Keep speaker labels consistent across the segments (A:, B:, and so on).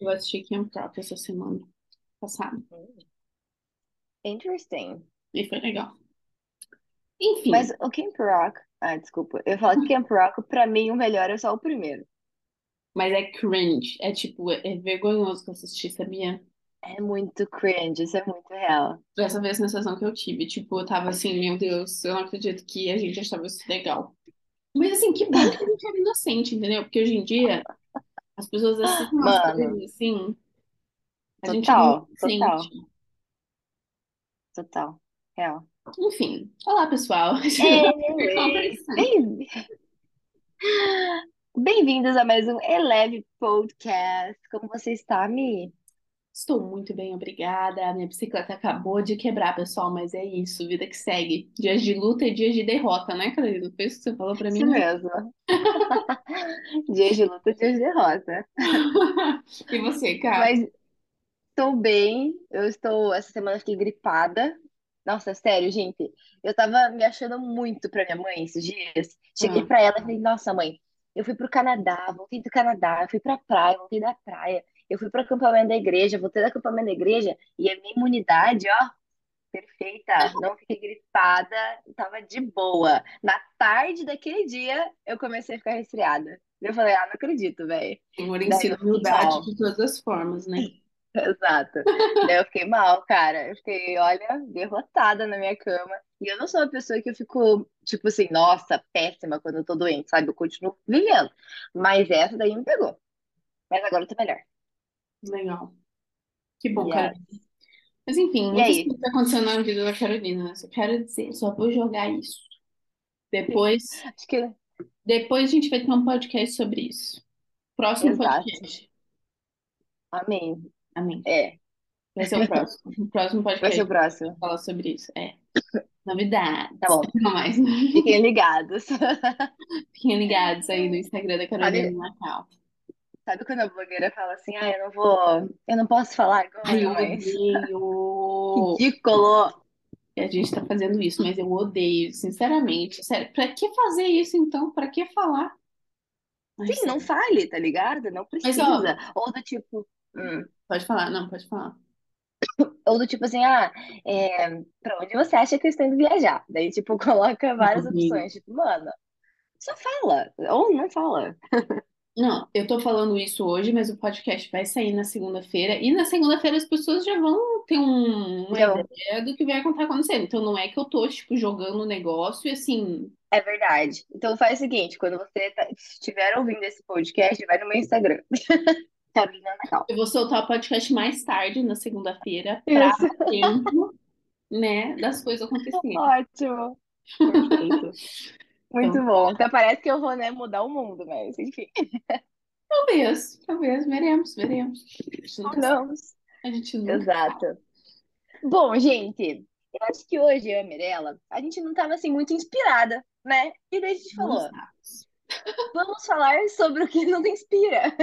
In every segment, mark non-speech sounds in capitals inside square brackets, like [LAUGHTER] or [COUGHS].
A: eu assisti Camp Rock essa semana passada.
B: Interesting.
A: E foi legal. Enfim,
B: Mas o Camp Rock. Ah, desculpa. Eu falo que Camp Rock, pra mim, o melhor é só o primeiro.
A: mas é cringe. É tipo, é vergonhoso que eu assisti, sabia?
B: É muito cringe, isso é muito real.
A: Dessa vez a sensação que eu tive. Tipo, eu tava assim, meu Deus, eu não acredito que a gente achava isso legal. Mas assim, que bom que a gente era inocente, entendeu? Porque hoje em dia as pessoas assistem umas
B: Mano,
A: coisas assim, a gente é
B: total, total. Real.
A: Enfim, olá pessoal. [LAUGHS]
B: Anyways,
A: conversando.
B: bem- bem-vindos a mais um Eleve Podcast. Como você está, Mi?
A: Estou muito bem, obrigada. A minha bicicleta acabou de quebrar, pessoal, mas é isso, vida que segue. Dias de luta e dias de derrota, né, Carolina? Foi isso que você falou pra
B: Isso
A: mim?
B: mesmo. [LAUGHS] Dias de luta, dias de derrota. [LAUGHS]
A: E você, cara?
B: Mas estou bem. Eu estou. Essa semana fiquei gripada. Nossa, sério, gente. Eu tava me achando muito pra minha mãe esses dias. Cheguei
A: Ah,
B: pra ela e falei: Nossa, mãe, eu fui pro Canadá, voltei do Canadá, eu fui pra praia, voltei da praia, eu fui pro acampamento da igreja, voltei do acampamento da igreja e a minha imunidade, ó, perfeita. Não fiquei gripada, tava de boa. Na tarde daquele dia, eu comecei a ficar resfriada. Eu falei: Ah, não acredito, velho.
A: Senhor ensina humildade de todas as formas, né? [LAUGHS]
B: Exato. Daí eu fiquei mal, cara. Eu fiquei, olha, derrotada na minha cama. E eu não sou uma pessoa que eu fico, tipo assim, nossa, péssima quando eu tô doente, sabe? Eu continuo vivendo. Mas essa daí me pegou. Mas agora eu tô melhor.
A: Legal. Que bom. Carolina. Mas enfim,
B: E
A: muitas
B: aí?
A: coisas acontecendo na vida da Carolina, né? Só quero dizer, só vou jogar isso. Depois,
B: Acho que.
A: depois a gente vai ter um podcast sobre isso. Próximo
B: Exato.
A: podcast.
B: Amém.
A: Amém.
B: É.
A: Vai ser o próximo. O próximo
B: Vai ser
A: podcast
B: o próximo.
A: falar sobre isso. É. Novidades.
B: Tá bom.
A: Não mais.
B: Fiquem ligados. [LAUGHS]
A: Fiquem ligados aí no Instagram da Carolina
B: Sabe,
A: Macau.
B: Sabe quando a blogueira fala assim, ah, eu não vou, eu não posso falar
A: Ai, eu
B: agora, mas
A: odeio. [LAUGHS]
B: ridículo.
A: a gente tá fazendo isso, mas eu odeio, sinceramente. Sério, pra que fazer isso então? Pra que falar? Ai,
B: Sim, não fale, tá ligado? Não
A: Mas ó,
B: precisa. Ou do tipo, hum.
A: pode falar, não, pode falar. [COUGHS]
B: Ou do tipo assim, ah, é, pra onde você acha que eu estou indo viajar? Daí, tipo, [LAUGHS] coloca várias
A: Amigo.
B: opções. Tipo, mano, só fala. Ou não fala. [LAUGHS]
A: Não, eu tô falando isso hoje, mas o podcast vai sair na segunda-feira. E na segunda-feira as pessoas já vão ter um- uma
B: Então,
A: ideia do que vai acontecer acontecendo. Então não é que eu tô, tipo, jogando o negócio e assim.
B: é verdade. Então faz o seguinte, quando você tá- estiver ouvindo esse podcast, vai no meu Instagram. [LAUGHS] Carolina Nacal.
A: Eu vou soltar o podcast mais tarde, na segunda-feira, pra
B: Isso.
A: tempo, né, das coisas [LAUGHS] acontecerem.
B: Ótimo. Perfeito. Muito
A: Então,
B: bom. Até parece que eu vou, né, mudar o mundo, mas enfim.
A: talvez, talvez, veremos, veremos.
B: Não.
A: A gente nunca sabe.
B: Exato. Bom, gente, eu acho que hoje eu e a Mirella, a gente não tava assim muito inspirada, né? E daí a gente
A: Não
B: falou, vamos falar sobre o que nos inspira.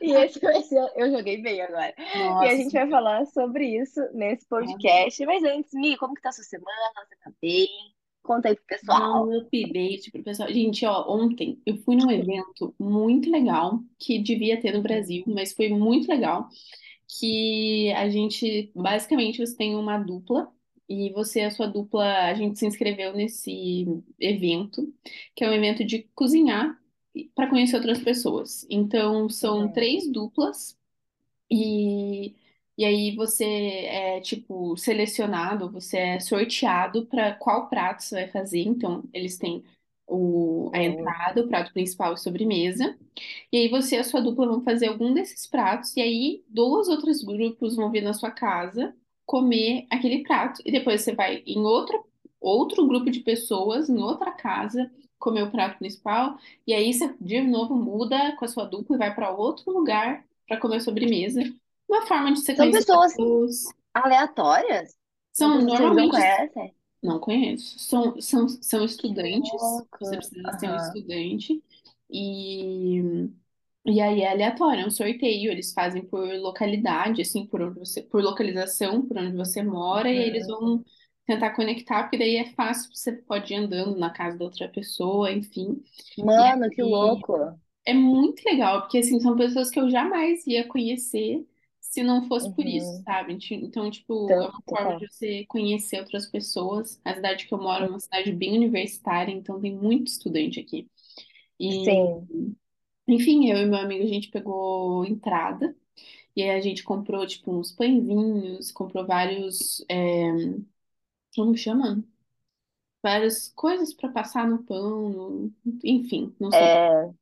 B: E [LAUGHS] esse vai ser, eu joguei bem agora. E a
A: Nossa,
B: gente vai falar sobre isso nesse podcast. Mas antes, Mi, como que tá a sua semana? Você tá bem? Conta aí pro
A: Dá
B: pessoal.
A: um update pro pessoal. Gente, ó, ontem eu fui num evento muito legal que devia ter no Brasil, mas foi muito legal. Que a gente, basicamente, você tem uma dupla e você, a sua dupla, a gente se inscreveu nesse evento, que é um evento de cozinhar para conhecer outras pessoas. Então, são
B: Uhum.
A: três duplas E, e aí você é tipo selecionado, você é sorteado para qual prato você vai fazer. Então, eles têm o, a entrada, o prato principal e sobremesa. E aí você e a sua dupla vão fazer algum desses pratos, e aí dois outros grupos vão vir na sua casa comer aquele prato. E depois você vai em outro, outro grupo de pessoas, em outra casa, comer o prato principal. E aí você de novo muda com a sua dupla e vai para outro lugar para comer a sobremesa. Uma forma de você
B: São
A: conhecer
B: pessoas
A: pessoas.
B: aleatórias? São que vocês não
A: normalmente
B: conhecem?
A: não conheço. São, são, são estudantes. Você precisa ser um estudante. E, e aí é aleatório, é um sorteio. Eles fazem por localidade, assim, por onde você, por localização, por onde você mora, e aí eles
B: Uhum.
A: vão tentar conectar, porque daí é fácil, você pode ir andando na casa da outra pessoa, enfim.
B: Mano, que louco.
A: é muito legal, porque assim, são pessoas que eu jamais ia conhecer se não fosse por isso,
B: Uhum.
A: sabe? Então, tipo, é
B: Tô-
A: uma forma
B: Total.
A: de você conhecer outras pessoas. A cidade que eu moro é uma cidade bem universitária, então tem muito estudante aqui. E,
B: Sim.
A: enfim, eu e meu amigo, a gente pegou entrada, e aí a gente comprou, tipo, uns pãezinhos, comprou vários, é, como chama? Várias coisas para passar no pão, no- enfim, não sei.
B: É,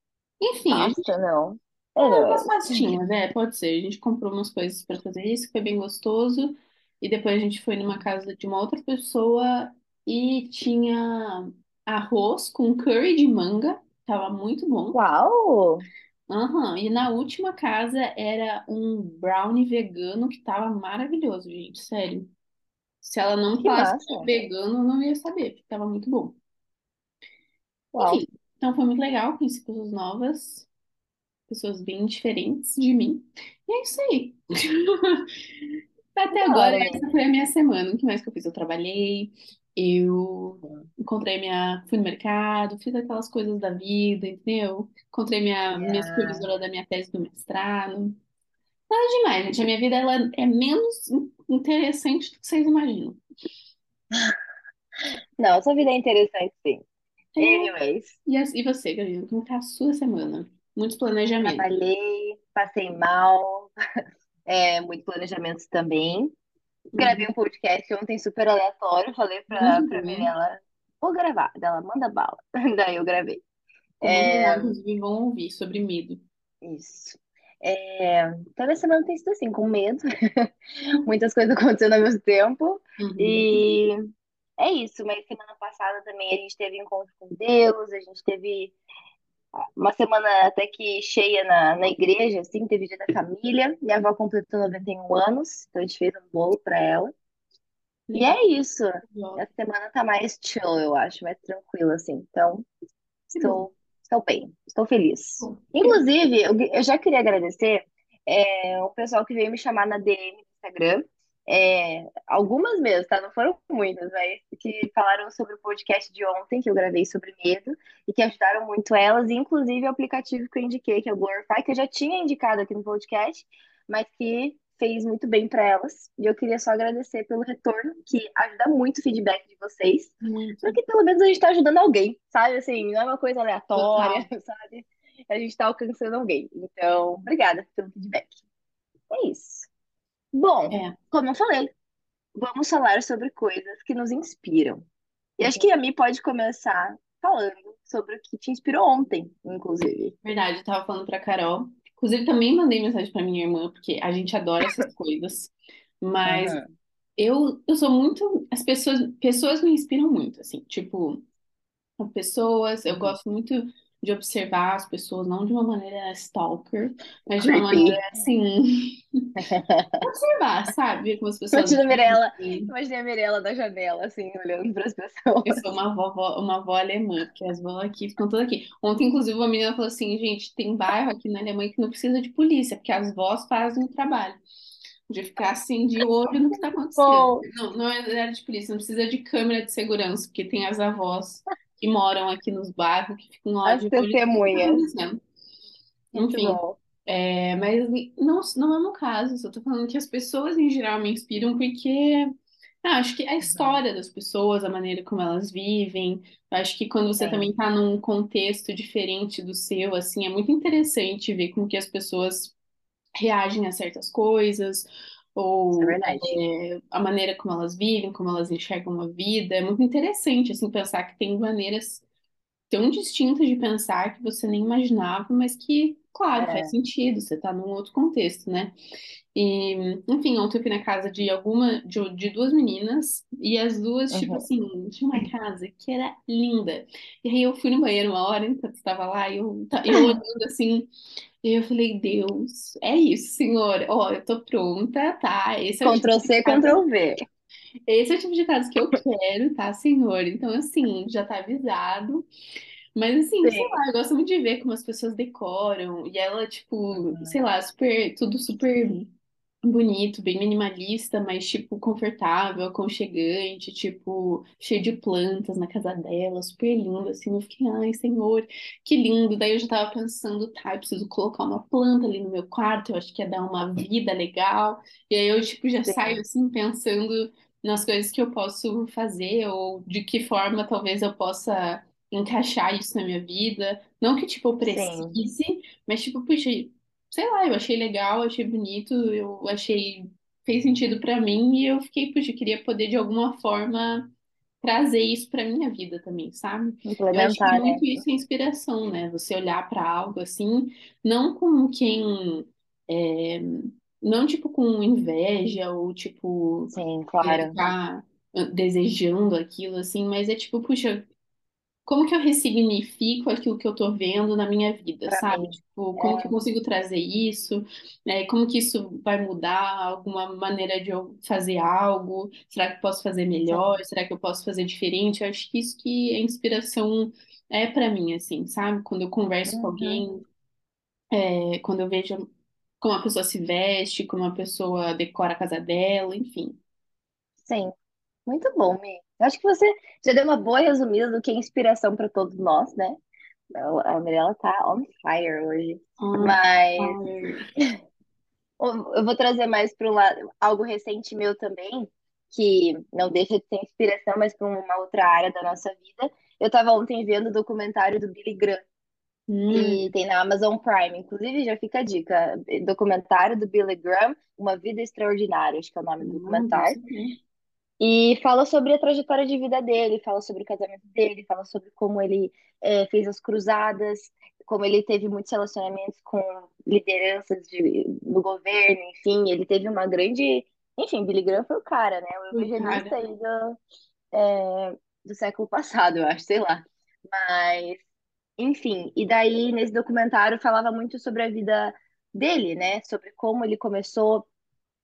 A: Enfim,
B: pasta,
A: gente
B: não.
A: Umas
B: Anyways.
A: pastinhas, é, pode ser. A gente comprou umas coisas para fazer isso, foi bem gostoso. E depois a gente foi numa casa de uma outra pessoa e tinha arroz com curry de manga, tava muito bom.
B: Uau!
A: Aham, E na última casa era um brownie vegano que tava maravilhoso, gente, sério. Se ela não
B: Que
A: falasse que era
B: massa!
A: vegano, eu não ia saber, porque tava muito bom. Enfim,
B: Uau!
A: então foi muito legal, conheci pessoas novas, pessoas bem diferentes de mim. E é isso aí. [LAUGHS] Até agora, essa foi a minha semana. O que mais que eu fiz? Eu trabalhei, eu encontrei minha, fui no mercado, fiz aquelas coisas da vida, entendeu? Encontrei minha, minha supervisora da minha tese do mestrado. Nada demais, gente. A minha vida ela é menos in- interessante do que vocês imaginam. [LAUGHS]
B: Não, sua vida é interessante, sim.
A: É,
B: Anyways,
A: e, e você, Karina, como tá a sua semana? Muitos planejamentos.
B: trabalhei, passei mal, [LAUGHS] é, muito planejamentos também. Gravei
A: Uhum.
B: um podcast ontem super aleatório, falei pra,
A: Muito
B: pra. Mirella, vou gravar. Dela, manda bala. [LAUGHS] Daí eu gravei.
A: Muito
B: É,
A: inclusive vão ouvir sobre medo.
B: isso. É, toda a semana tem sido assim, com medo. [LAUGHS] Muitas coisas acontecendo ao mesmo tempo.
A: Uhum.
B: E é isso, mas semana passada também a gente teve encontro com Deus, a gente teve uma semana até que cheia na, na igreja, assim, teve dia da família. Minha avó completou 91 anos, então a gente fez um bolo pra ela. E é isso. Essa semana tá mais chill, eu acho, mais tranquila, assim. Então, estou, estou bem, estou feliz. Inclusive, eu, eu já queria agradecer é, o pessoal que veio me chamar na DM do Instagram. É, algumas mesmo, tá? Não foram muitas, mas que falaram sobre o podcast de ontem, que eu gravei sobre medo, e que ajudaram muito elas, inclusive o aplicativo que eu indiquei, que é o Glorify, que eu já tinha indicado aqui no podcast, mas que fez muito bem para elas. E eu queria só agradecer pelo retorno, que ajuda muito o feedback de vocês,
A: Muito.
B: porque pelo menos a gente tá ajudando alguém, sabe? Assim, não é uma coisa aleatória,
A: Total. [LAUGHS]
B: sabe? A gente tá alcançando alguém. Então, obrigada pelo feedback. É isso. Bom,
A: É,
B: como eu falei, vamos falar sobre coisas que nos inspiram. E acho que a Mi pode começar falando sobre o que te inspirou ontem, inclusive.
A: verdade. Eu tava falando pra Carol. Inclusive, também mandei mensagem pra minha irmã, porque a gente adora essas [LAUGHS] coisas. Mas
B: Uhum,
A: eu, eu sou muito. As pessoas, pessoas me inspiram muito, assim. Tipo, São pessoas, eu
B: uhum.
A: gosto muito de observar as pessoas, não de uma maneira stalker, mas de uma maneira assim, [LAUGHS] observar, sabe? Como as pessoas
B: Imagina a Mirella, imagina a Mirella da janela, assim, olhando para as
A: Eu
B: pessoas.
A: sou uma vovó, uma avó alemã, porque as vó aqui ficam todas aqui. Ontem, inclusive, uma menina falou assim: gente, tem bairro aqui na Alemanha que não precisa de polícia, porque as vós fazem o trabalho. De ficar assim, de olho no que está acontecendo.
B: Bom,
A: Não, não é de polícia, não precisa de câmera de segurança, porque tem as avós que moram aqui nos bairros, que ficam lá
B: as
A: de está
B: testemunhas. Muito
A: Enfim, é, mas não, não é meu caso, só tô falando que as pessoas em geral me inspiram porque ah, acho que a história das pessoas, a maneira como elas vivem, eu acho que quando você também
B: Sim,
A: está num contexto diferente do seu, assim, é muito interessante ver como que as pessoas reagem a certas coisas,
B: é
A: ou
B: verdade.
A: é, a maneira como elas vivem, como elas enxergam a vida. É muito interessante, assim, pensar que tem maneiras tão distintas de pensar que você nem imaginava, mas que, claro, faz
B: É.
A: sentido, você está num outro contexto, né? E, enfim, ontem eu fui na casa de alguma, de, de duas meninas, e as duas, tipo
B: Uhum.
A: assim, tinha uma casa que era linda. E aí eu fui no banheiro uma hora, enquanto estava lá, e eu, ta- eu [LAUGHS] olhando assim, e eu falei, Deus, é isso, Senhor, ó, eu tô pronta, tá? Esse é o tipo
B: Ctrl C,
A: casa,
B: Ctrl V.
A: esse é o tipo de casa que eu quero, tá, Senhor? Então, assim, já tá avisado. Mas assim, sei
B: Sim.
A: lá, eu gosto muito de ver como as pessoas decoram. E ela, tipo, sei lá, super, tudo super. Bonito, bem minimalista, mas tipo confortável, aconchegante, tipo cheio de plantas na casa dela, super lindo, assim. Eu fiquei, ai, senhor, que lindo. Daí eu já tava pensando, tá, eu preciso colocar uma planta ali no meu quarto, eu acho que ia dar uma vida legal. E aí eu tipo já saio
B: Sim,
A: assim pensando nas coisas que eu posso fazer ou de que forma talvez eu possa encaixar isso na minha vida. Não que tipo eu
B: sim,
A: precise, mas tipo, puxa, sei lá, eu achei legal, achei bonito, eu achei fez sentido pra mim e eu fiquei, puxa, eu queria poder de alguma forma trazer isso pra minha vida também, sabe? Eu acho que
B: né?
A: muito isso é inspiração, né? Você olhar pra algo assim, não como quem é, não tipo com inveja ou tipo
B: Sim, claro.
A: ficar desejando aquilo assim, mas é tipo, puxa, como que eu ressignifico aquilo que eu tô vendo na minha vida,
B: Pra
A: sabe?
B: mim.
A: Tipo, como que eu
B: É,
A: consigo trazer isso, né? Como que isso vai mudar alguma maneira de eu fazer algo? Será que eu posso fazer melhor? Será que eu posso fazer diferente? Eu acho que isso que a inspiração é pra mim, assim, sabe? Quando eu converso com
B: Uhum,
A: alguém, é, quando eu vejo como a pessoa se veste, como a pessoa decora a casa dela, enfim.
B: sim. Muito bom, Mi. Eu acho que você já deu uma boa resumida do que é inspiração para todos nós, né? A Mirella tá on fire hoje.
A: On
B: Mas
A: fire. [LAUGHS]
B: eu vou trazer mais para um lado, algo recente meu também, que não deixa de ser inspiração, mas para uma outra área da nossa vida. Eu estava ontem vendo o documentário do Billy Graham,
A: Hum,
B: que tem na Amazon Prime. Inclusive, já fica a dica: documentário do Billy Graham, Uma Vida Extraordinária, acho que é o nome do
A: vou
B: documentário.
A: saber.
B: E fala sobre a trajetória de vida dele, fala sobre o casamento dele, fala sobre como ele é, fez as cruzadas, como ele teve muitos relacionamentos com lideranças de, do governo, enfim, ele teve uma grande. Enfim, Billy Graham foi o cara, né? O eugenista aí do, é, do século passado, eu acho, sei lá. Mas, enfim, e daí nesse documentário falava muito sobre a vida dele, né? Sobre como ele começou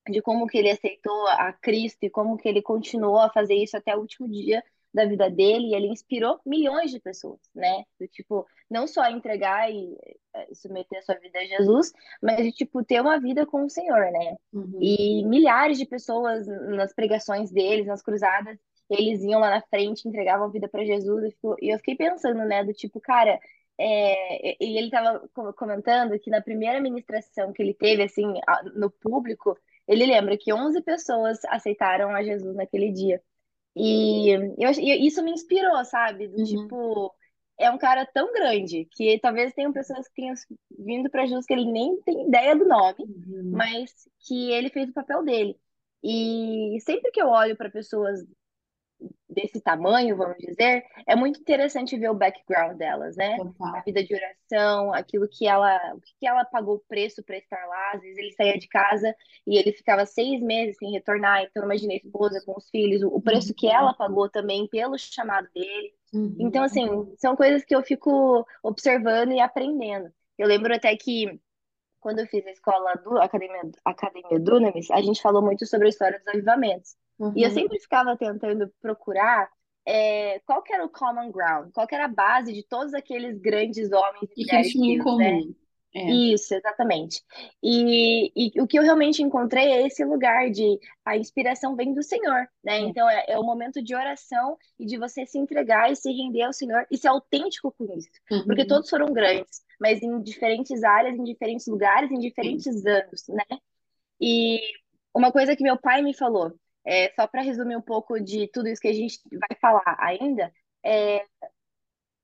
B: de como que ele aceitou a Cristo e como que ele continuou a fazer isso até o último dia da vida dele, e ele inspirou milhões de pessoas, né? Do tipo, não só entregar e eh, submeter a sua vida a Jesus, mas de tipo ter uma vida com o Senhor, né?
A: Uhum.
B: E milhares de pessoas nas pregações deles, nas cruzadas, eles iam lá na frente, entregavam a vida para Jesus, e eu fiquei pensando, né, do tipo, cara, é, e ele estava comentando que na primeira ministração que ele teve, assim, no público, ele lembra que 11 pessoas aceitaram a Jesus naquele dia. E, eu, e isso me inspirou, sabe? Do
A: Uhum.
B: tipo, é um cara tão grande que talvez tenham pessoas que tenham vindo para Jesus que ele nem tem ideia do nome,
A: Uhum.
B: mas que ele fez o papel dele. E sempre que eu olho para pessoas desse tamanho, vamos dizer, é muito interessante ver o background delas, né? A
A: Total.
B: vida de oração, aquilo que ela, o que ela pagou o preço para estar lá. Às vezes ele saía de casa e ele ficava seis meses sem retornar. Então, imagina a esposa com os filhos, o preço que ela pagou também pelo chamado dele. Então,
A: Uhum.
B: assim, são coisas que eu fico observando e aprendendo. Eu lembro até que quando eu fiz a escola do Academia, Academia Dunamis, a gente falou muito sobre a história dos avivamentos. E eu
A: Uhum.
B: sempre ficava tentando procurar é, qual era o common ground, qual era a base de todos aqueles grandes homens e
A: que eles tinham em
B: né?
A: comum. É.
B: Isso, exatamente. E, e o que eu realmente encontrei é esse lugar de a inspiração vem do Senhor, né?
A: É.
B: Então é, é o momento de oração e de você se entregar e se render ao Senhor e ser autêntico com isso. Porque
A: Uhum.
B: todos foram grandes, mas em diferentes áreas, em diferentes lugares, em diferentes anos, né? E uma coisa que meu pai me falou, é, só para resumir um pouco de tudo isso que a gente vai falar ainda, é,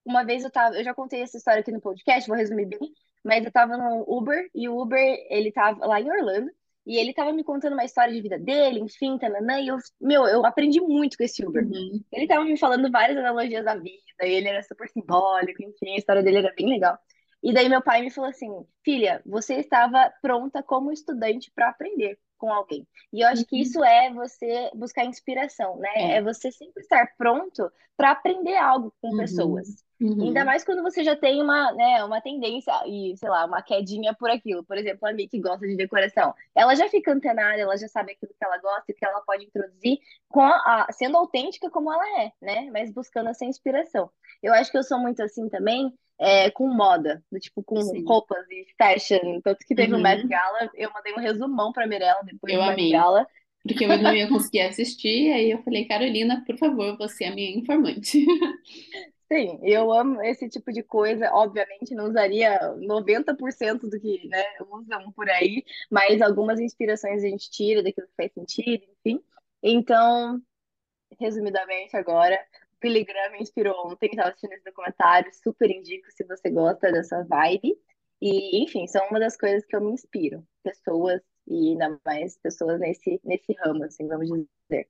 B: uma vez eu tava, eu já contei essa história aqui no podcast, vou resumir bem, mas eu tava no Uber e o Uber, ele tava lá em Orlando e ele tava me contando uma história de vida dele, enfim, tananã, e eu, meu, eu aprendi muito com esse Uber.
A: Uhum.
B: Ele tava me falando várias analogias da vida, e ele era super simbólico, enfim, a história dele era bem legal. E daí meu pai me falou assim: "Filha, você estava pronta como estudante para aprender com alguém". E eu acho que
A: Uhum.
B: isso é você buscar inspiração, né?
A: É.
B: É você sempre estar pronto para aprender algo com
A: Uhum.
B: pessoas. Ainda
A: Uhum.
B: mais quando você já tem uma, né, uma tendência e, sei lá, uma quedinha por aquilo. Por exemplo, a Mi que gosta de decoração. Ela já fica antenada, ela já sabe aquilo que ela gosta e que ela pode introduzir com a, sendo autêntica como ela é, né? Mas buscando essa inspiração. Eu acho que eu sou muito assim também, é, com moda, do tipo com
A: Sim.
B: roupas e fashion. Tanto que teve o Met
A: Uhum.
B: Gala, eu mandei um resumão pra Mirella depois
A: Eu
B: do Met
A: amei.
B: Gala.
A: Porque eu não ia conseguir assistir, aí eu falei, Carolina, por favor, você é a minha informante. [LAUGHS]
B: Sim, eu amo esse tipo de coisa. Obviamente, não usaria 90% do que, né, usam por aí, mas algumas inspirações a gente tira daquilo que faz sentido, enfim. Então, resumidamente agora, Graham me inspirou ontem, estava assistindo esse documentário, super indico se você gosta dessa vibe. E, enfim, são uma das coisas que eu me inspiro. Pessoas, e ainda mais pessoas nesse, nesse ramo, assim, vamos dizer.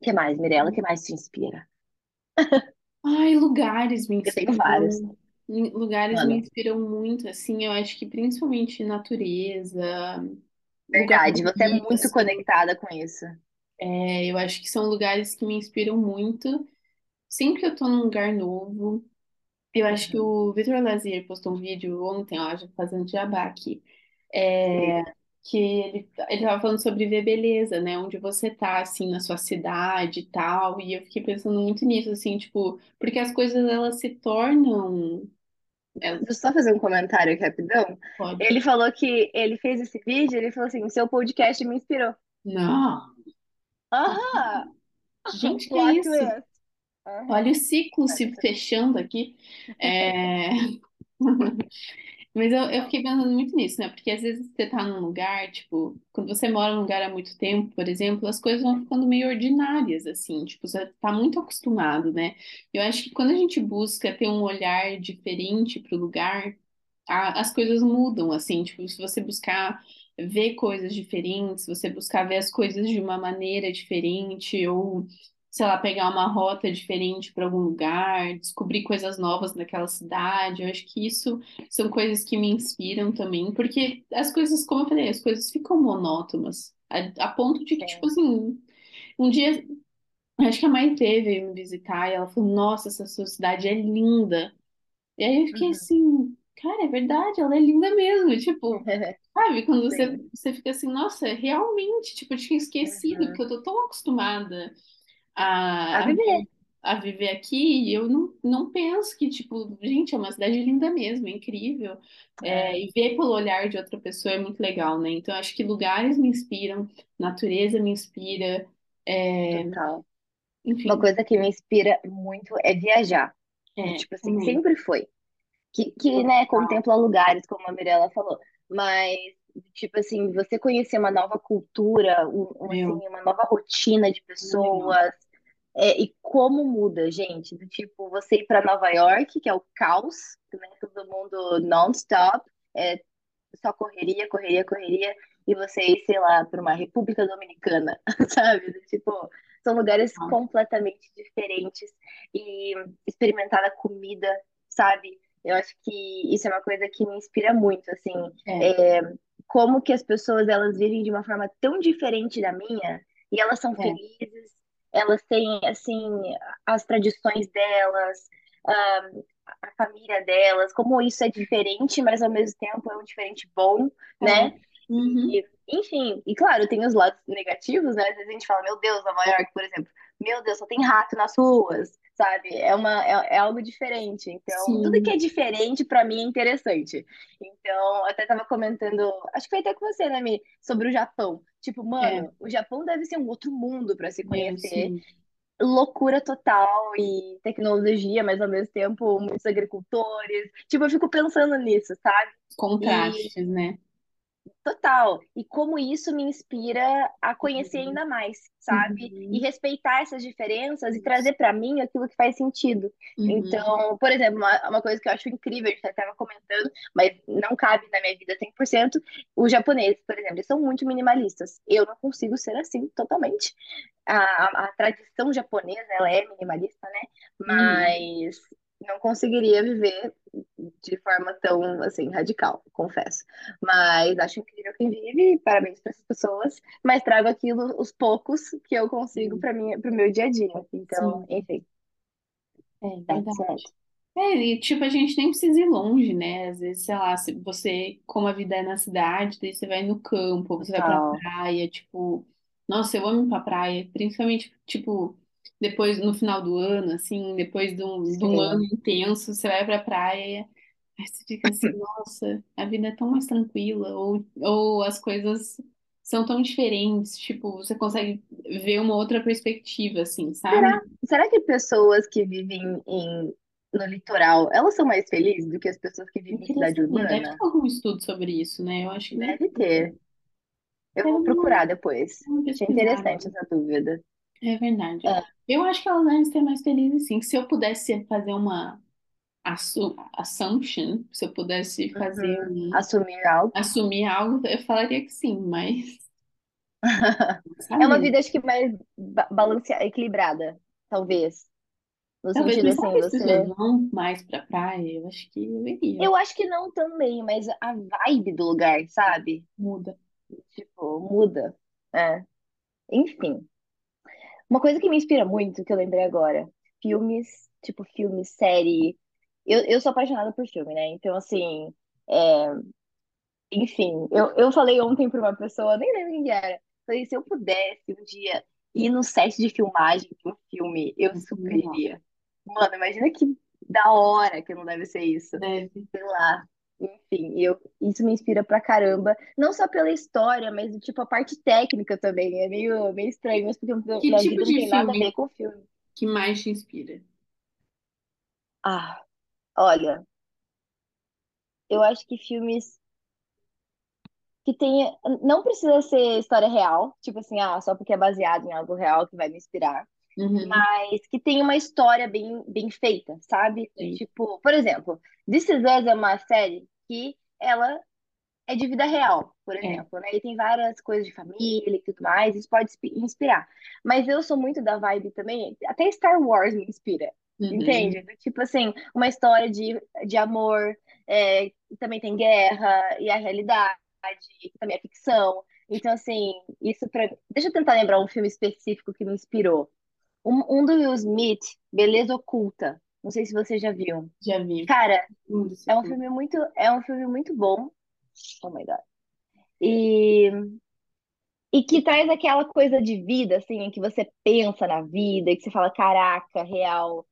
B: O que mais, Mirella? O que mais te inspira? [LAUGHS]
A: Ai, lugares me
B: Eu tenho vários.
A: inspiram. Lugares me
B: Mano,
A: inspiram muito, assim, eu acho que principalmente natureza, lugar
B: verdade, você é
A: bonito,
B: muito
A: assim.
B: conectada com isso.
A: É, eu acho que são lugares que me inspiram muito. Sempre que eu tô num lugar novo, eu acho que
B: Uhum.
A: o Vitor Lazier postou um vídeo ontem, ó, já fazendo jabá aqui, é, que ele, ele tava falando sobre ver beleza, né? Onde você tá, assim, na sua cidade e tal. E eu fiquei pensando muito nisso, assim, tipo, porque as coisas elas se tornam.
B: Deixa eu só fazer um comentário aqui rapidão.
A: pode.
B: Ele falou que ele fez esse vídeo, ele falou assim, o seu podcast me inspirou.
A: Não!
B: Aham!
A: Gente, [LAUGHS] que é
B: Plot
A: isso?
B: twist. Aham.
A: Olha o ciclo se fechando aqui. É... [LAUGHS] [LAUGHS] Mas eu, eu fiquei pensando muito nisso, né? Porque às vezes você tá num lugar, tipo, quando você mora num lugar há muito tempo, por exemplo, as coisas vão ficando meio ordinárias, assim, tipo, você tá muito acostumado, né? Eu acho que quando a gente busca ter um olhar diferente pro lugar, a- as coisas mudam, assim, tipo, se você buscar ver coisas diferentes, você buscar ver as coisas de uma maneira diferente, ou, sei lá, pegar uma rota diferente para algum lugar, descobrir coisas novas naquela cidade, eu acho que isso são coisas que me inspiram também, porque as coisas, como eu falei, as coisas ficam monótonas, a, a ponto de que, tipo
B: Sim.
A: assim, um dia, acho que a mãe veio me visitar e ela falou, nossa, essa sua cidade é linda. E aí eu fiquei
B: Uhum.
A: assim, cara, é verdade, ela é linda mesmo. Tipo, [LAUGHS] sabe, quando você,
B: Sim.
A: você fica assim, nossa, realmente, tipo, eu tinha esquecido, porque
B: Uhum.
A: eu tô tão acostumada
B: A
A: a,
B: viver.
A: a viver aqui, e eu não, não penso que, tipo, gente, é uma cidade linda mesmo, é incrível. É,
B: É,
A: e ver pelo olhar de outra pessoa é muito legal, né? Então, acho que lugares me inspiram, natureza me inspira, é,
B: total. Uma
A: enfim,
B: coisa que me inspira muito é viajar.
A: É,
B: tipo assim, sempre foi. Que, que, né, contempla lugares, como a Mirella falou. Mas, tipo assim, você conhecer uma nova cultura, um, assim, uma nova rotina de pessoas, é, e como muda, gente. Do tipo, você ir para Nova York, que é o caos, né, todo mundo non-stop, é só correria, correria, correria, e você ir, sei lá, para uma República Dominicana, [LAUGHS] sabe? Tipo, são lugares completamente diferentes e experimentar a comida, sabe? Eu acho que isso é uma coisa que me inspira muito, assim,
A: É,
B: é, como que as pessoas elas vivem de uma forma tão diferente da minha e elas são
A: é,
B: felizes, elas têm assim as tradições delas, a família delas, como isso é diferente, mas ao mesmo tempo é um diferente bom,
A: é.
B: né?
A: Uhum.
B: E, enfim, e claro, tem os lados negativos, né? Às vezes a gente fala, meu Deus, Nova York, por exemplo, meu Deus, só tem rato nas ruas, sabe? É uma, é, é algo diferente. Então, tudo que
A: Sim,
B: é diferente para mim é interessante. Então, até tava comentando, acho que foi até com você, né, Mi, sobre o Japão. Tipo,
A: é,
B: mano, o Japão deve ser um outro mundo para se conhecer
A: sim.
B: loucura total e tecnologia, mas ao mesmo tempo muitos agricultores. Tipo, eu fico pensando nisso, sabe? E
A: Contrastes, né?
B: Total. E como isso me inspira a conhecer
A: Uhum.
B: ainda mais, sabe? E
A: Uhum.
B: respeitar essas diferenças e trazer para mim aquilo que faz sentido.
A: Uhum.
B: Então, por exemplo, uma, uma coisa que eu acho incrível, a gente estava comentando, mas não cabe na minha vida 100%, os japoneses, por exemplo, eles são muito minimalistas. Eu não consigo ser assim totalmente. A, a, a tradição japonesa, ela é minimalista, né?
A: Uhum.
B: Mas não conseguiria viver de forma tão, assim, radical, confesso. Mas acho incrível quem vive, parabéns para essas pessoas. Mas trago aquilo, os poucos que eu consigo para mim, para o meu dia a dia. Então,
A: sim,
B: enfim,
A: é
B: it.
A: É, e tipo, a gente nem precisa ir longe, né? Às vezes, sei lá, se você, como a vida é na cidade, daí você vai no campo, você vai pra
B: Total.
A: praia, tipo, nossa, eu amo ir pra praia, principalmente, tipo, depois, no final do ano, assim, depois de um, de um ano intenso, você vai pra praia, aí você fica assim, [LAUGHS] nossa, a vida é tão mais tranquila, ou, ou as coisas são tão diferentes, tipo, você consegue ver uma outra perspectiva, assim, sabe?
B: Será, será que pessoas que vivem em, no litoral, elas são mais felizes do que as pessoas que vivem em cidade
A: saber, deve ter
B: urbana?
A: algum estudo sobre isso, né? Eu acho que deve
B: Deve ter. Eu
A: ter
B: vou procurar depois. Achei interessante essa dúvida.
A: É verdade.
B: É,
A: Eu acho que elas devem ser mais felizes, sim. Se eu pudesse fazer uma assu assumption, se eu pudesse fazer
B: uhum.
A: um,
B: Assumir algo.
A: assumir algo, eu falaria que sim, mas [LAUGHS]
B: É uma vida, acho que mais ba balanceada, equilibrada, talvez. No
A: Talvez,
B: sentido assim,
A: as pessoas
B: você.
A: vão mais pra praia? Eu acho que eu iria.
B: Eu acho que não também, mas a vibe do lugar, sabe?
A: Muda.
B: Tipo, muda. É. Enfim. Uma coisa que me inspira muito, que eu lembrei agora, filmes, tipo filme, série. Eu, eu sou apaixonada por filme, né? Então, assim, é, enfim, eu, eu falei ontem pra uma pessoa, nem lembro quem que era. Falei, se eu pudesse um dia ir no set de filmagem de um filme, eu super
A: Legal.
B: iria. Mano, imagina que da hora que não deve ser isso.
A: Deve.
B: Sei lá. Enfim, eu, isso me inspira pra caramba. Não só pela história, mas tipo a parte técnica também. É meio, meio estranho, mas porque
A: Que tipo
B: vida não tem nada a ver com o filme.
A: que mais te inspira?
B: Ah, olha, eu acho que filmes que tenha. Não precisa ser história real, tipo assim, ah, só porque é baseado em algo real que vai me inspirar.
A: Uhum.
B: Mas que tenha uma história bem, bem feita, sabe?
A: Sei.
B: Tipo, por exemplo, This Is Us é uma série que ela é de vida real, por
A: É.
B: exemplo, né? E tem várias coisas de família e tudo mais, isso pode inspi- inspirar. Mas eu sou muito da vibe também, até Star Wars me inspira,
A: Uhum.
B: entende? Tipo assim, uma história de, de amor, é, também tem guerra e a realidade, que também é ficção. Então, assim, isso pra... Deixa eu tentar lembrar um filme específico que me inspirou. Um, um do Will Smith, Beleza Oculta. Não sei se você já viu.
A: Já vi.
B: Cara,
A: Um desse
B: é um
A: filme.
B: muito, é um filme muito bom. Oh my God. E, e que traz aquela coisa de vida, assim, em que você pensa na vida, e que você fala, caraca, real,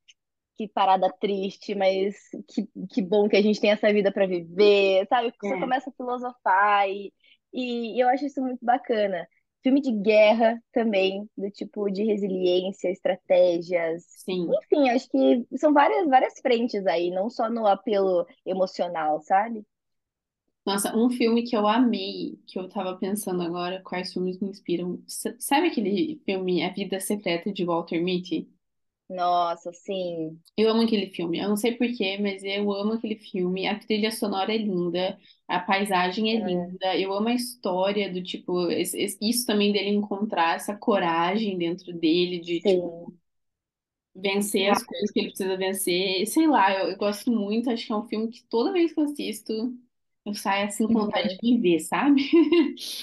B: que parada triste, mas que, que bom que a gente tem essa vida para viver, sabe? Você
A: É,
B: começa a filosofar e, e eu acho isso muito bacana. Filme de guerra também, do tipo de resiliência, estratégias.
A: sim.
B: Enfim, acho que são várias, várias frentes aí, não só no apelo emocional, sabe?
A: Nossa, um filme que eu amei, que eu tava pensando agora, quais filmes me inspiram. S- Sabe aquele filme A Vida Secreta de Walter Mitty?
B: Nossa, sim.
A: Eu amo aquele filme. Eu não sei por quê, mas eu amo aquele filme. A trilha sonora é linda, a paisagem é
B: É,
A: linda. Eu amo a história do tipo, esse- esse- isso também dele encontrar essa coragem dentro dele de tipo vencer as coisas que ele precisa vencer. Sei lá, eu, eu gosto muito. Acho que é um filme que toda vez que eu assisto, eu saio assim com vontade
B: Uhum.
A: de viver, sabe?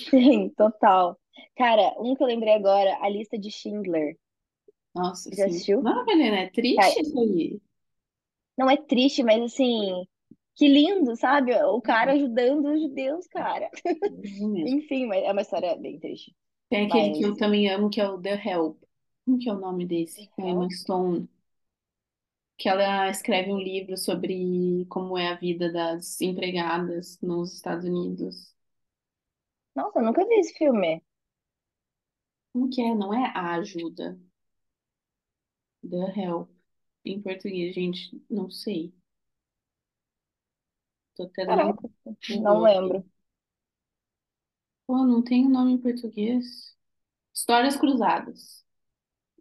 B: Sim, total. Cara, um que eu lembrei agora, a lista de Schindler.
A: Nossa,
B: Já
A: sim.
B: assistiu?
A: Não, Helena, é
B: Cara,
A: triste isso aí.
B: não é triste, mas assim, que lindo, sabe? O cara ajudando os judeus, cara. [LAUGHS]
A: Mesmo.
B: Enfim, mas é uma história bem triste.
A: Tem aquele que
B: Mas
A: eu também amo, que é o The Help. Como que é o nome desse? Com a Emma
B: Help?
A: Stone. Que ela escreve um livro sobre como é a vida das empregadas nos Estados Unidos.
B: Nossa, eu nunca vi esse filme.
A: Como que é? Não é a ajuda. The Help. Em português, gente, não sei. Tô até dando
B: Caraca, não lembro.
A: Pô, não tem o nome em português. Histórias Cruzadas.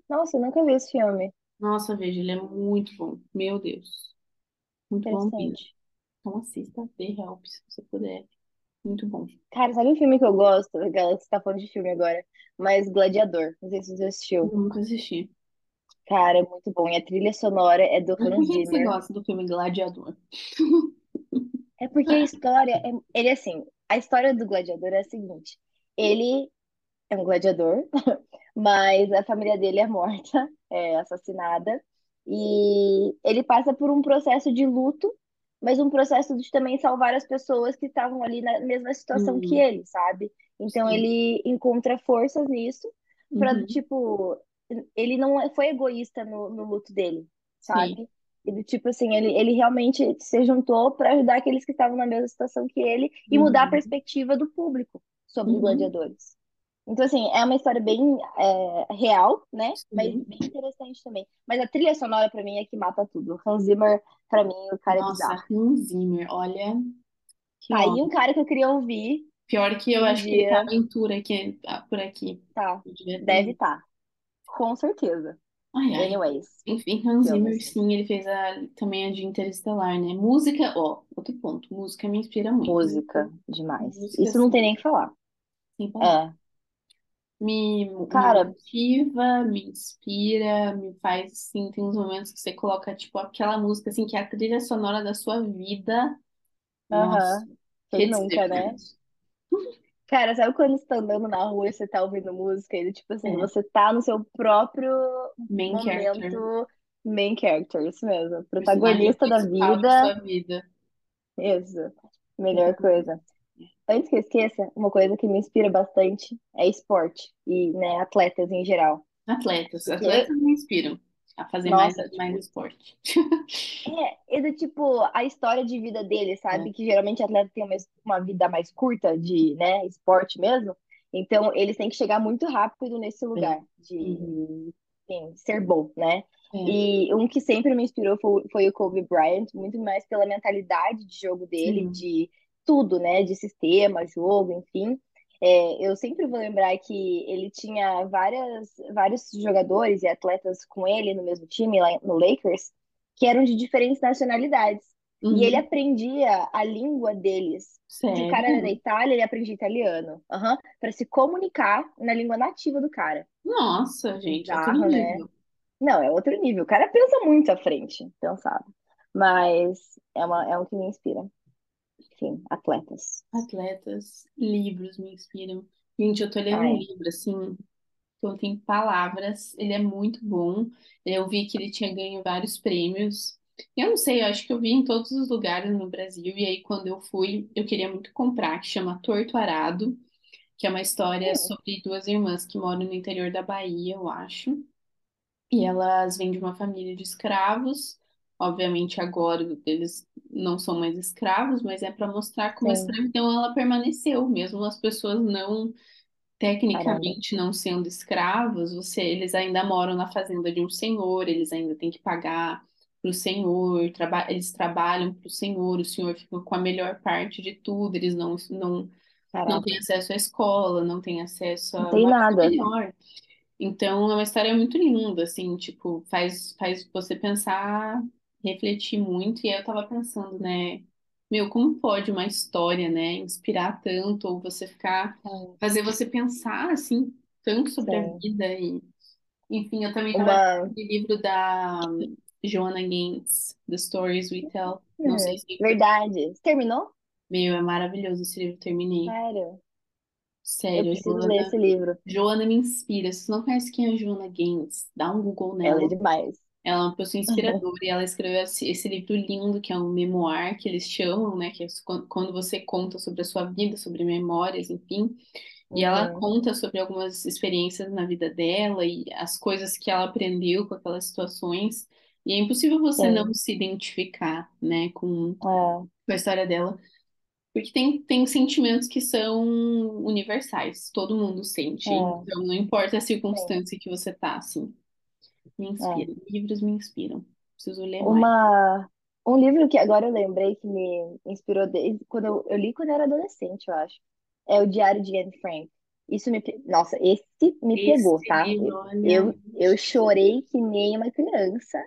B: Nossa, eu nunca vi esse filme.
A: Nossa, veja, ele é muito bom. Meu Deus. Muito bom mesmo.
B: Interessante.
A: Então assista The Help, se você puder. Muito bom.
B: Cara, sabe um filme que eu gosto? Aquela que você tá falando de filme agora. Mas Gladiador. Não sei se você assistiu.
A: Nunca assisti.
B: Cara, é muito bom. E a trilha sonora é do
A: Mas por
B: Hans
A: que que você gosta do filme Gladiador?
B: É porque a história é, ele assim, a história do gladiador é a seguinte: ele é um gladiador, [LAUGHS] mas a família dele é morta, é assassinada, E ele passa por um processo de luto, mas um processo de também salvar as pessoas que estavam ali na mesma situação que
A: Hum,
B: ele, sabe? Então
A: sim.
B: ele encontra forças nisso pra,
A: Uhum,
B: tipo, ele não é- foi egoísta no, no luto dele,
A: sim.
B: sabe? E do tipo assim, ele, ele realmente se juntou para ajudar aqueles que estavam na mesma situação que ele e mudar a
A: Uhum,
B: perspectiva do público sobre os
A: uhum,
B: gladiadores. Então, assim, é uma história bem é, real, né? Mas
A: sim.
B: bem interessante também. Mas a trilha sonora, pra mim, é que mata tudo. Hans Zimmer, pra mim, o cara é
A: Nossa,
B: bizarro.
A: Hans Zimmer, olha que
B: Tá aí um cara que eu queria ouvir
A: Pior que eu
B: um
A: acho que ele tá
B: dia.
A: aventura aqui, ah, por aqui.
B: Tá, deve estar. Com certeza.
A: Ai, ai.
B: Anyways,
A: Enfim, Hans Zimmer, sim, ele fez a, também a de Interestelar, né? Música, ó, outro ponto. Música me inspira muito.
B: Música, demais.
A: Música,
B: Isso não tem nem o que falar.
A: sem palavras.
B: É.
A: Me, me
B: Cara,
A: motiva, me inspira, me faz, assim, tem uns momentos que você coloca, tipo, aquela música, assim, que é a trilha sonora da sua vida. Nossa,
B: aham. Quem
A: hits
B: nunca, né? Cara, sabe quando você tá andando na rua e você tá ouvindo música e, tipo assim,
A: É,
B: você tá no seu próprio
A: main character,
B: momento main character, isso mesmo.
A: personagem
B: Protagonista da
A: de sua
B: vida,
A: vida.
B: isso. Melhor
A: Exatamente.
B: coisa. Antes que eu esqueça, uma coisa que me inspira bastante é esporte e, né, atletas em geral.
A: Atletas,
B: eu-
A: atletas me inspiram a fazer mais,
B: nossa,
A: mais
B: tipo,
A: esporte. [LAUGHS]
B: é, é do tipo a história de vida dele,
A: É.
B: sabe? Que geralmente atleta tem uma, uma vida mais curta de, né, esporte mesmo. Então, eles têm que chegar muito rápido nesse
A: É.
B: lugar de
A: Uhum.
B: sim, ser bom, né?
A: É.
B: E um que sempre me inspirou foi, foi o Kobe Bryant, muito mais pela mentalidade de jogo dele,
A: Sim.
B: de tudo, né? De sistema, jogo, enfim. É, eu sempre vou lembrar que ele tinha várias, vários jogadores e atletas com ele no mesmo time, lá no Lakers, que eram de diferentes nacionalidades. E ele
A: Uhum.
B: aprendia a língua deles. Se o cara era da
A: Sério?
B: Itália, ele aprendia italiano, para se comunicar na língua nativa do cara.
A: Nossa, gente, outro
B: Bizarro, né?
A: nível.
B: Não, é outro nível. O cara pensa muito à frente, pensado. Mas é, uma, é um que me inspira. Enfim, atletas.
A: Atletas, livros me inspiram. Gente, eu tô lendo um
B: Ai,
A: livro, assim, que não tem palavras. Ele é muito bom. Eu vi que ele tinha ganho vários prêmios. Eu não sei, eu acho que eu vi em todos os lugares no Brasil. E aí, quando eu fui, eu queria muito comprar, que chama Torto Arado, que é uma história
B: hum,
A: sobre duas irmãs que moram no interior da Bahia, eu acho. E elas vêm de uma família de escravos. Obviamente, agora eles não são mais escravos, mas é para mostrar como a
B: sim,
A: escravidão ela permaneceu, mesmo as pessoas não
B: caramba.
A: tecnicamente não sendo escravos, você, eles ainda moram na fazenda de um senhor, eles ainda têm que pagar para o senhor, traba, eles trabalham para o senhor, o senhor fica com a melhor parte de tudo, eles não, não, não têm acesso à escola, não têm acesso
B: Não
A: a
B: tem
A: uma vida
B: nada.
A: melhor. Então, é uma história muito linda, assim, tipo, faz, faz você pensar, refletir muito. E aí eu tava pensando, né, meu, como pode uma história, né, inspirar tanto, ou você ficar,
B: Ai,
A: fazer você pensar, assim, tanto sobre a
B: Sim.
A: vida. E, enfim, eu também tava lendo aquele livro da Joanna Gaines, The Stories We Tell. Não sei
B: hum,
A: se,
B: verdade. Você terminou?
A: meu, é maravilhoso esse livro, terminei.
B: Sério. Eu
A: Sério,
B: preciso ler
A: Joana,
B: esse livro.
A: Joana me inspira. Se você não conhece quem é a Joana Gaines, dá um Google
B: Ela é
A: nela
B: demais.
A: Ela é uma pessoa inspiradora e ela escreveu esse, livro lindo, que é um memoir, que eles chamam, né? Que é quando você conta sobre a sua vida, sobre memórias, enfim. E ela
B: Uhum,
A: conta sobre algumas experiências na vida dela e as coisas que ela aprendeu com aquelas situações. E é impossível você não se identificar, né, com,
B: É,
A: com a história dela. Porque tem, tem sentimentos que são universais, todo mundo sente.
B: é,
A: Então, não importa a
B: sim.
A: circunstância que você tá, assim. Me
B: É.
A: inspira. Livros me inspiram. Preciso ler mais.
B: Uma, um livro que agora eu lembrei que me inspirou desde quando eu, eu li quando eu era adolescente, eu acho. É o Diário de Anne Frank. Isso me, nossa, esse me pegou,
A: Esse
B: tá?
A: livro, olha,
B: Eu, eu chorei que nem uma criança,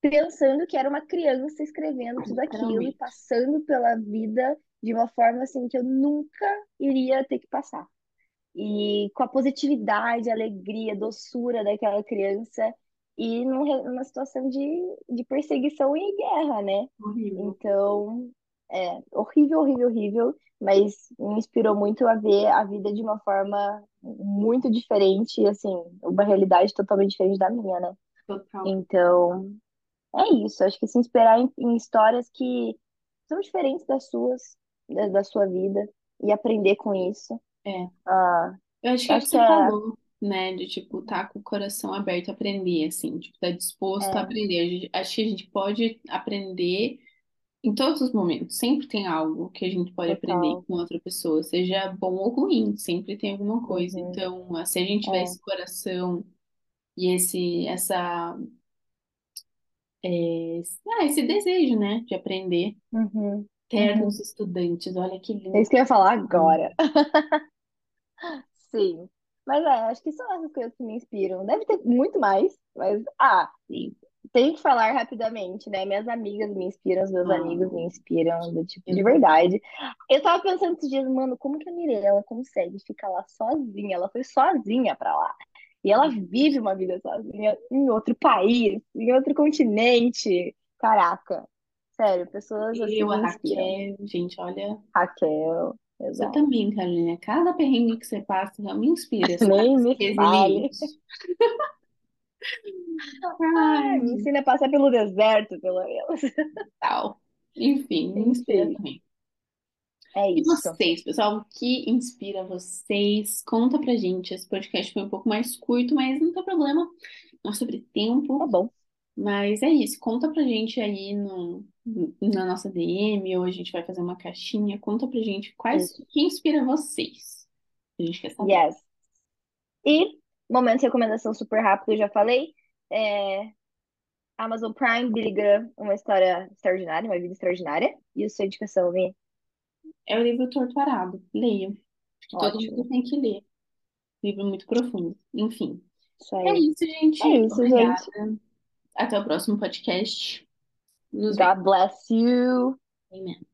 B: pensando que era uma criança escrevendo tudo aquilo e passando pela vida de uma forma assim que eu nunca iria ter que passar. E com a positividade, a alegria, a doçura daquela criança e numa situação de, de perseguição e guerra, né?
A: Horrível.
B: Então, é horrível, horrível, horrível, mas me inspirou muito a ver a vida de uma forma muito diferente, assim, uma realidade totalmente diferente da minha, né?
A: Total.
B: Então, É isso, acho que se inspirar em, em histórias que são diferentes das suas, da, da sua vida, e aprender com isso.
A: É.
B: Ah,
A: Eu acho que é
B: acho que
A: você
B: é,
A: falou, né? De, tipo, tá com o coração aberto a aprender, assim. Tipo, tá disposto a
B: é
A: aprender. A gente- acho que a gente pode aprender em todos os momentos. Sempre tem algo que a gente pode aprender
B: total.
A: com outra pessoa, seja bom ou ruim. Sempre tem alguma coisa.
B: Uhum,
A: Então, se a gente tiver
B: é,
A: esse coração e esse, essa, é, ah, esse desejo, né? De aprender.
B: uhum,
A: Ternos
B: uhum.
A: estudantes, olha que
B: É
A: lindo.
B: isso que eu ia falar agora. [LAUGHS] Sim. Mas é, acho que são essas coisas que me inspiram. Deve ter muito mais, mas ah,
A: Sim.
B: tenho que falar rapidamente, né? Minhas amigas me inspiram, os meus
A: Ah,
B: amigos me inspiram, do tipo, de verdade. Eu tava pensando esses dias, mano, como que a Mirella consegue ficar lá sozinha? Ela foi sozinha pra lá. E ela vive uma vida sozinha em outro país, em outro continente. Caraca. Sério, pessoas assim
A: Eu, a. Raquel, gente, olha,
B: Raquel, exato.
A: também, Carolina. Cada perrengue que você passa me inspira, [LAUGHS] sabe?
B: Nem me fale. [LAUGHS] Ai,
A: Ai,
B: me ensina a passar pelo deserto, pelo menos.
A: tal. Enfim, me inspira também.
B: é
A: E
B: isso.
A: vocês, pessoal, o que inspira vocês? Conta pra gente. Esse podcast foi um pouco mais curto, mas não tem problema. Nós sobre
B: Tá
A: tempo.
B: bom.
A: Mas é isso. Conta pra gente aí no, na nossa DM, ou a gente vai fazer uma caixinha. Conta pra gente quais, o que inspira vocês. A gente quer saber.
B: Yes. E, momento de recomendação super rápido, eu já falei. É, Amazon Prime, Billy Graham, uma história extraordinária, uma vida extraordinária. E a sua indicação, Vi?
A: É o livro Torturado. Leia. Todo mundo
B: Ótimo.
A: tem que ler. Livro muito profundo. Enfim.
B: Isso
A: É isso,
B: É
A: gente.
B: isso,
A: Obrigada.
B: gente.
A: Até o próximo podcast. Nos vemos.
B: God bless you.
A: Amen.